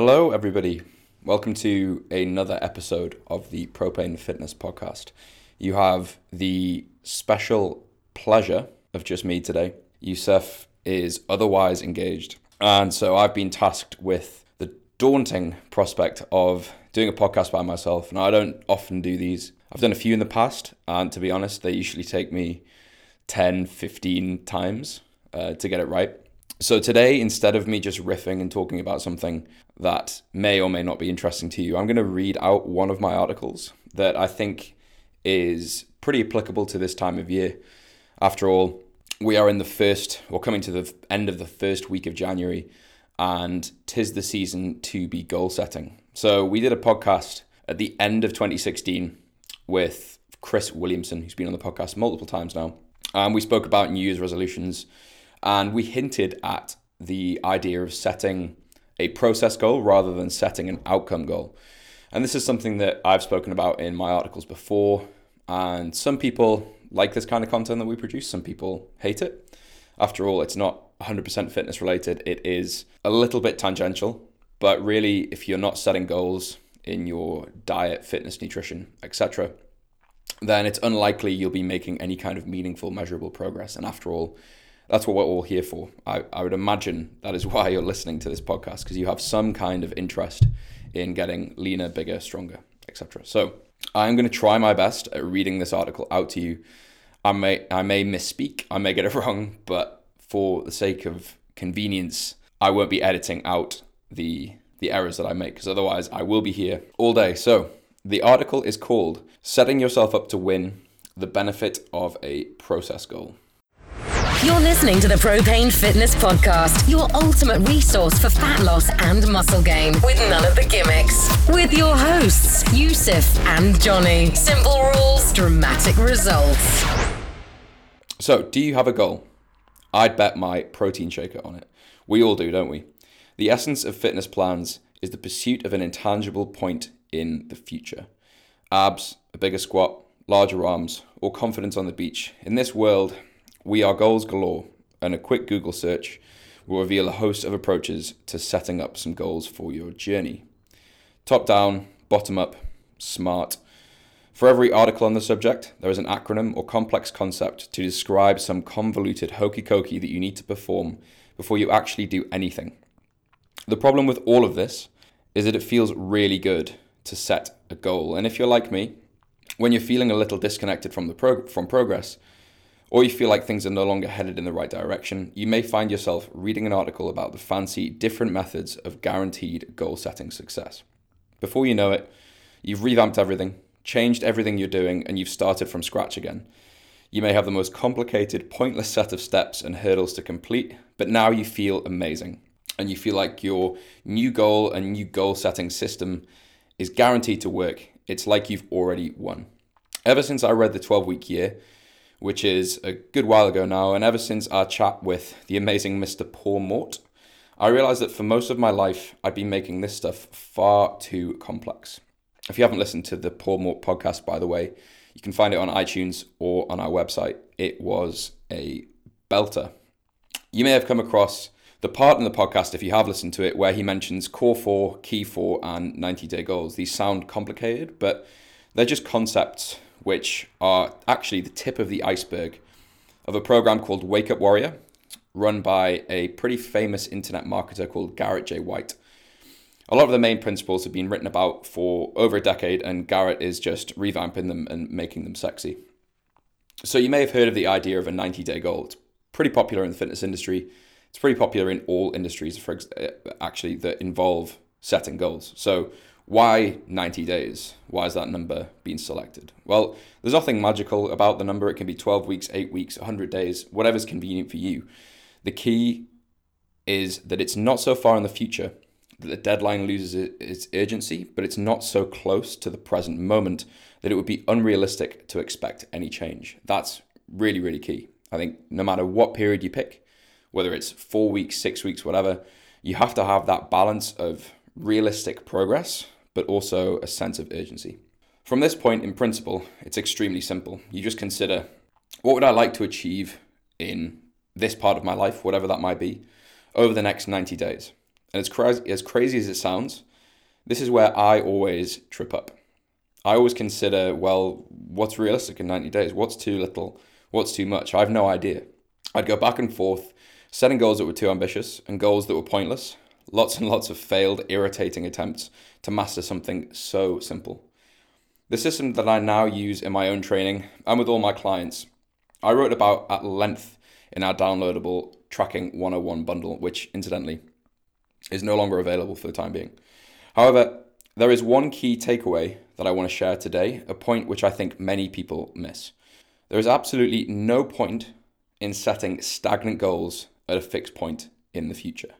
Hello, everybody. Welcome to another episode of the Propane Fitness Podcast. You have the special pleasure of just me today. Yusuf is otherwise engaged, and so I've been tasked with the daunting prospect of doing a podcast by myself. And I don't often do these. I've done a few in the past, and to be honest, they usually take me 10, 15 times uh, to get it right. So today, instead of me just riffing and talking about something that may or may not be interesting to you, I'm going to read out one of my articles that I think is pretty applicable to this time of year. After all, we are in the first, or coming to the end of the first week of January, and tis the season to be goal setting. So we did a podcast at the end of 2016 with Chris Williamson, who's been on the podcast multiple times now. And we spoke about New Year's resolutions and we hinted at the idea of setting a process goal rather than setting an outcome goal. And this is something that I've spoken about in my articles before. And some people like this kind of content that we produce, some people hate it. After all, it's not 100% fitness related, it is a little bit tangential. But really, if you're not setting goals in your diet, fitness, nutrition, etc., then it's unlikely you'll be making any kind of meaningful, measurable progress. And after all, that's what we're all here for. I, I would imagine that is why you're listening to this podcast because you have some kind of interest in getting leaner, bigger, stronger, etc. So I'm going to try my best at reading this article out to you. I may I may misspeak, I may get it wrong, but for the sake of convenience, I won't be editing out the the errors that I make because otherwise I will be here all day. So the article is called "Setting Yourself Up to Win: The Benefit of a Process Goal." You're listening to the Propane Fitness Podcast, your ultimate resource for fat loss and muscle gain, with none of the gimmicks. With your hosts, Yusuf and Johnny. Simple rules, dramatic results. So, do you have a goal? I'd bet my protein shaker on it. We all do, don't we? The essence of fitness plans is the pursuit of an intangible point in the future. Abs, a bigger squat, larger arms, or confidence on the beach. In this world, we are goals galore, and a quick Google search will reveal a host of approaches to setting up some goals for your journey. Top down, bottom up, smart. For every article on the subject, there is an acronym or complex concept to describe some convoluted hokey cokey that you need to perform before you actually do anything. The problem with all of this is that it feels really good to set a goal. And if you're like me, when you're feeling a little disconnected from the prog- from progress, or you feel like things are no longer headed in the right direction, you may find yourself reading an article about the fancy different methods of guaranteed goal setting success. Before you know it, you've revamped everything, changed everything you're doing, and you've started from scratch again. You may have the most complicated, pointless set of steps and hurdles to complete, but now you feel amazing. And you feel like your new goal and new goal setting system is guaranteed to work. It's like you've already won. Ever since I read The 12 Week Year, which is a good while ago now. And ever since our chat with the amazing Mr. Paul Mort, I realized that for most of my life, I'd been making this stuff far too complex. If you haven't listened to the Paul Mort podcast, by the way, you can find it on iTunes or on our website. It was a belter. You may have come across the part in the podcast, if you have listened to it, where he mentions core four, key four, and 90 day goals. These sound complicated, but they're just concepts which are actually the tip of the iceberg of a program called Wake Up Warrior, run by a pretty famous internet marketer called Garrett J. White. A lot of the main principles have been written about for over a decade, and Garrett is just revamping them and making them sexy. So, you may have heard of the idea of a 90 day goal. It's pretty popular in the fitness industry. It's pretty popular in all industries, for uh, actually, that involve setting goals. So, why 90 days? Why is that number being selected? Well, there's nothing magical about the number. It can be 12 weeks, 8 weeks, 100 days, whatever's convenient for you. The key is that it's not so far in the future that the deadline loses its urgency, but it's not so close to the present moment that it would be unrealistic to expect any change. That's really, really key. I think no matter what period you pick, whether it's four weeks, six weeks, whatever, you have to have that balance of realistic progress but also a sense of urgency. From this point, in principle, it's extremely simple. You just consider what would I like to achieve in this part of my life, whatever that might be, over the next 90 days. And as crazy, as crazy as it sounds, this is where I always trip up. I always consider, well, what's realistic in 90 days? What's too little? What's too much? I have no idea. I'd go back and forth, setting goals that were too ambitious and goals that were pointless. Lots and lots of failed, irritating attempts to master something so simple. The system that I now use in my own training and with all my clients, I wrote about at length in our downloadable Tracking 101 bundle, which incidentally is no longer available for the time being. However, there is one key takeaway that I want to share today, a point which I think many people miss. There is absolutely no point in setting stagnant goals at a fixed point in the future.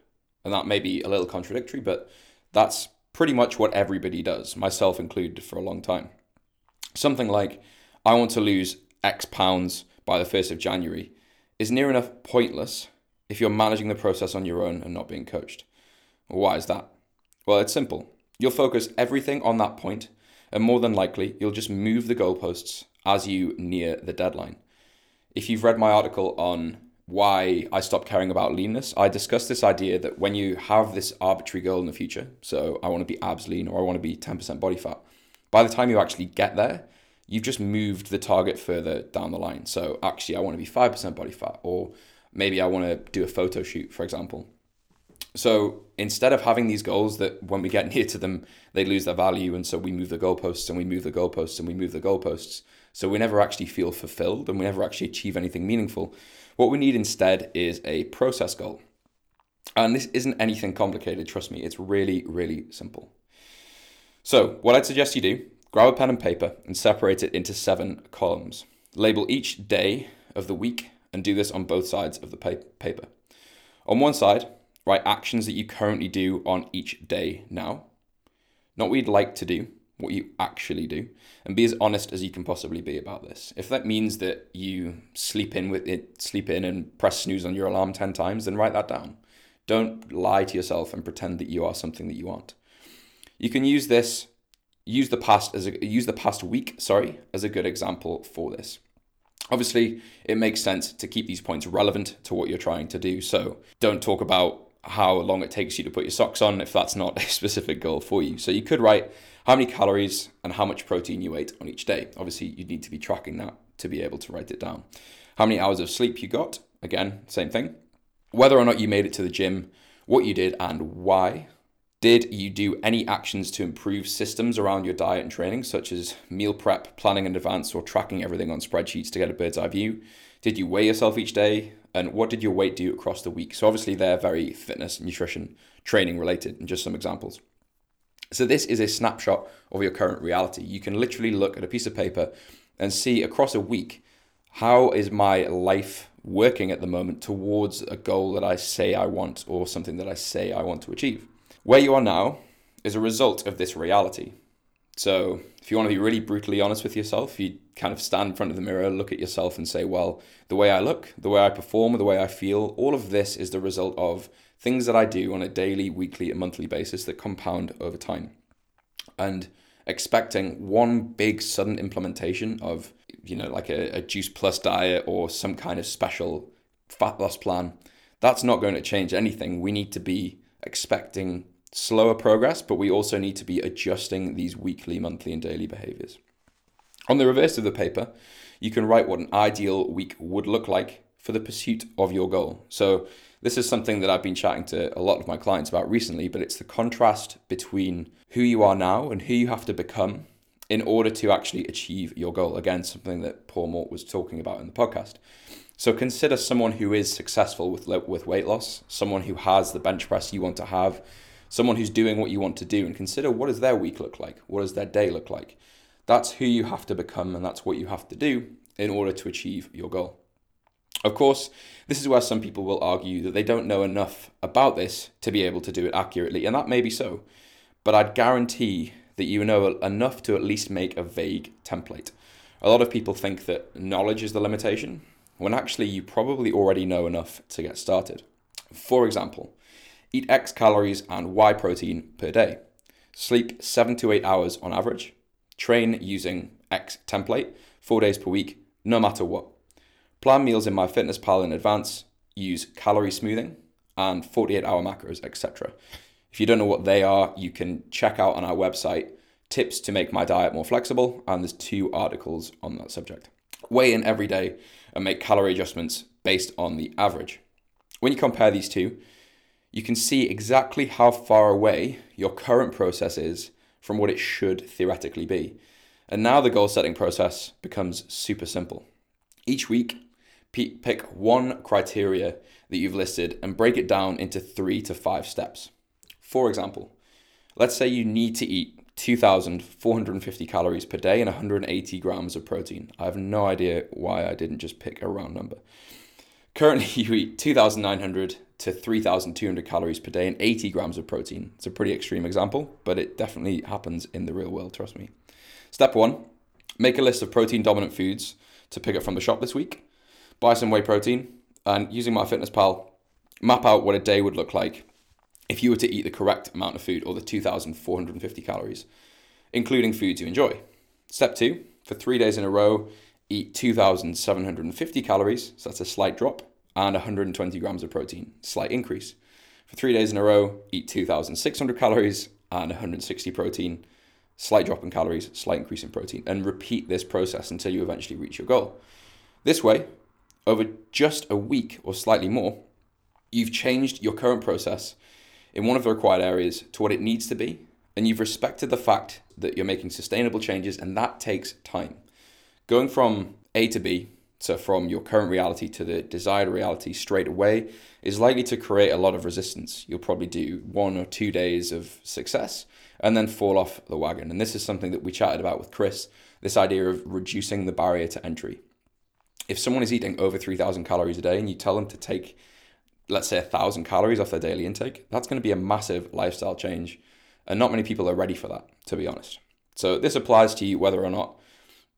And that may be a little contradictory, but that's pretty much what everybody does, myself included, for a long time. Something like, I want to lose X pounds by the 1st of January is near enough pointless if you're managing the process on your own and not being coached. why is that? Well, it's simple. You'll focus everything on that point, and more than likely, you'll just move the goalposts as you near the deadline. If you've read my article on why I stopped caring about leanness, I discussed this idea that when you have this arbitrary goal in the future, so I want to be abs lean or I want to be 10% body fat, by the time you actually get there, you've just moved the target further down the line. So actually, I want to be 5% body fat, or maybe I want to do a photo shoot, for example. So instead of having these goals that when we get near to them, they lose their value, and so we move the goalposts and we move the goalposts and we move the goalposts. So we never actually feel fulfilled and we never actually achieve anything meaningful. What we need instead is a process goal. And this isn't anything complicated, trust me, it's really, really simple. So, what I'd suggest you do Grab a pen and paper and separate it into seven columns. Label each day of the week and do this on both sides of the paper. On one side, write actions that you currently do on each day now. Not what you'd like to do, what you actually do, and be as honest as you can possibly be about this. If that means that you sleep in with it, sleep in and press snooze on your alarm 10 times, then write that down. Don't lie to yourself and pretend that you are something that you aren't. You can use this use the past as a use the past week, sorry, as a good example for this. Obviously, it makes sense to keep these points relevant to what you're trying to do. So don't talk about how long it takes you to put your socks on if that's not a specific goal for you. So you could write how many calories and how much protein you ate on each day. Obviously, you need to be tracking that to be able to write it down. How many hours of sleep you got? Again, same thing. Whether or not you made it to the gym, what you did and why. Did you do any actions to improve systems around your diet and training, such as meal prep, planning in advance, or tracking everything on spreadsheets to get a bird's eye view? Did you weigh yourself each day? And what did your weight do across the week? So, obviously, they're very fitness, nutrition, training related, and just some examples. So, this is a snapshot of your current reality. You can literally look at a piece of paper and see across a week how is my life working at the moment towards a goal that I say I want or something that I say I want to achieve. Where you are now is a result of this reality. So, if you want to be really brutally honest with yourself, you kind of stand in front of the mirror, look at yourself, and say, well, the way I look, the way I perform, the way I feel, all of this is the result of things that I do on a daily, weekly, and monthly basis that compound over time. And expecting one big sudden implementation of, you know, like a, a juice plus diet or some kind of special fat loss plan, that's not going to change anything. We need to be expecting slower progress, but we also need to be adjusting these weekly, monthly, and daily behaviors. On the reverse of the paper, you can write what an ideal week would look like for the pursuit of your goal. So, this is something that I've been chatting to a lot of my clients about recently, but it's the contrast between who you are now and who you have to become in order to actually achieve your goal. Again, something that Paul Mort was talking about in the podcast. So consider someone who is successful with with weight loss, someone who has the bench press you want to have, someone who's doing what you want to do, and consider what does their week look like? What does their day look like? That's who you have to become, and that's what you have to do in order to achieve your goal. Of course, this is where some people will argue that they don't know enough about this to be able to do it accurately, and that may be so. But I'd guarantee that you know enough to at least make a vague template. A lot of people think that knowledge is the limitation, when actually you probably already know enough to get started. For example, eat X calories and Y protein per day, sleep 7 to 8 hours on average, train using X template 4 days per week, no matter what. Plan meals in MyFitnessPal in advance, use calorie smoothing, and 48 hour macros, etc. If you don't know what they are, you can check out on our website tips to make my diet more flexible, and there's two articles on that subject. Weigh in every day and make calorie adjustments based on the average. When you compare these two, you can see exactly how far away your current process is from what it should theoretically be. And now the goal setting process becomes super simple. Each week, pick one criteria that you've listed and break it down into three to five steps. For example, let's say you need to eat 2,450 calories per day and 180 grams of protein. I have no idea why I didn't just pick a round number. Currently, you eat 2,900 to 3,200 calories per day and 80 grams of protein. It's a pretty extreme example, but it definitely happens in the real world, trust me. Step one make a list of protein dominant foods to pick up from the shop this week. Buy some whey protein, and using MyFitnessPal, map out what a day would look like if you were to eat the correct amount of food or the 2,450 calories, including foods you enjoy. Step two for three days in a row, eat 2,750 calories, so that's a slight drop, and 120 grams of protein, slight increase. For three days in a row, eat 2,600 calories and 160 protein, slight drop in calories, slight increase in protein, and repeat this process until you eventually reach your goal. This way, over just a week or slightly more, you've changed your current process in one of the required areas to what it needs to be, and you've respected the fact that you're making sustainable changes, and that takes time. Going from A to B, so from your current reality to the desired reality straight away, is likely to create a lot of resistance. You'll probably do one or two days of success and then fall off the wagon. And this is something that we chatted about with Chris this idea of reducing the barrier to entry. If someone is eating over 3,000 calories a day and you tell them to take let's say a thousand calories off their daily intake, that's going to be a massive lifestyle change. And not many people are ready for that, to be honest. So this applies to you whether or not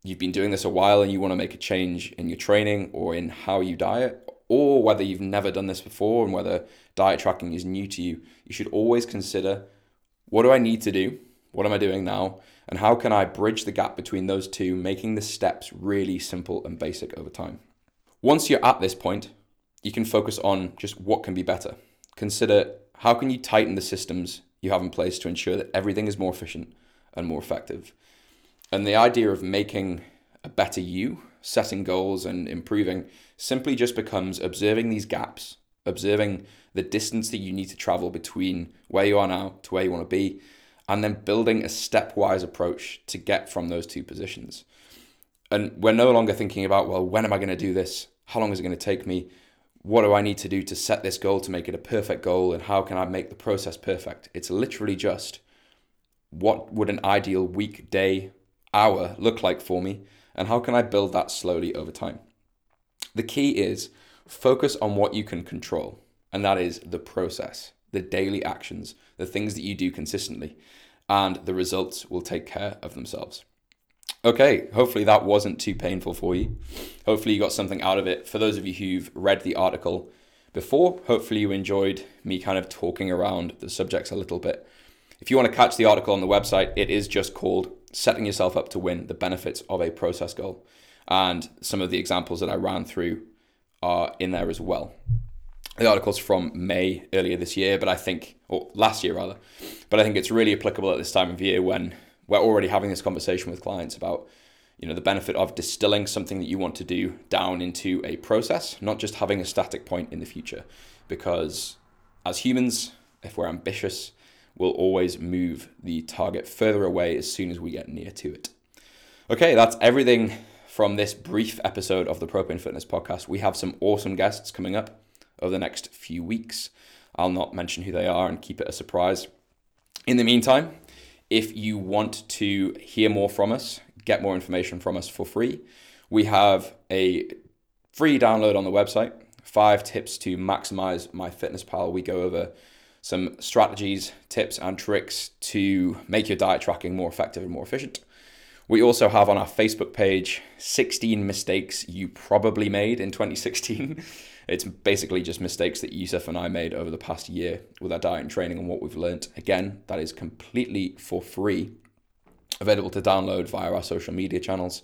you've been doing this a while and you want to make a change in your training or in how you diet, or whether you've never done this before and whether diet tracking is new to you. You should always consider what do I need to do? What am I doing now? And how can I bridge the gap between those two, making the steps really simple and basic over time? Once you're at this point, you can focus on just what can be better. Consider how can you tighten the systems you have in place to ensure that everything is more efficient and more effective. And the idea of making a better you, setting goals and improving simply just becomes observing these gaps, observing the distance that you need to travel between where you are now to where you want to be, and then building a stepwise approach to get from those two positions. And we're no longer thinking about, well, when am I going to do this? How long is it going to take me? what do I need to do to set this goal to make it a perfect goal and how can I make the process perfect? It's literally just what would an ideal week, day, hour look like for me and how can I build that slowly over time? The key is focus on what you can control, and that is the process, the daily actions, the things that you do consistently, and the results will take care of themselves. Okay, hopefully that wasn't too painful for you. Hopefully you got something out of it. For those of you who've read the article before, hopefully you enjoyed me kind of talking around the subjects a little bit. If you want to catch the article on the website, it is just called Setting Yourself Up to Win The Benefits of a Process Goal. And some of the examples that I ran through are in there as well. The article's from May earlier this year, but I think, or last year rather, but I think it's really applicable at this time of year when we're already having this conversation with clients about you know the benefit of distilling something that you want to do down into a process not just having a static point in the future. Because as humans if we're ambitious we'll always move the target further away as soon as we get near to it. Okay that's everything from this brief episode of the propane fitness podcast. We have some awesome guests coming up over the next few weeks i'll not mention who they are and keep it a surprise in the meantime if you want to hear more from us, get more information from us for free, we have a free download on the website five tips to maximize MyFitnessPal. We go over some strategies, tips, and tricks to make your diet tracking more effective and more efficient. We also have on our Facebook page 16 mistakes you probably made in 2016. It's basically just mistakes that Yusuf and I made over the past year with our diet and training and what we've learned. Again, that is completely for free, available to download via our social media channels.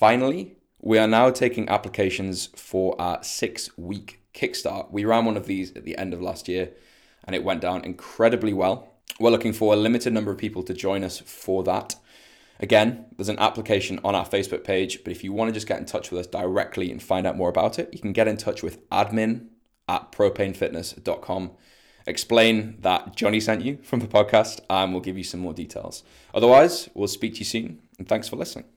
Finally, we are now taking applications for our six week kickstart. We ran one of these at the end of last year and it went down incredibly well. We're looking for a limited number of people to join us for that. Again, there's an application on our Facebook page, but if you want to just get in touch with us directly and find out more about it, you can get in touch with admin at propanefitness.com. Explain that Johnny sent you from the podcast, and we'll give you some more details. Otherwise, we'll speak to you soon, and thanks for listening.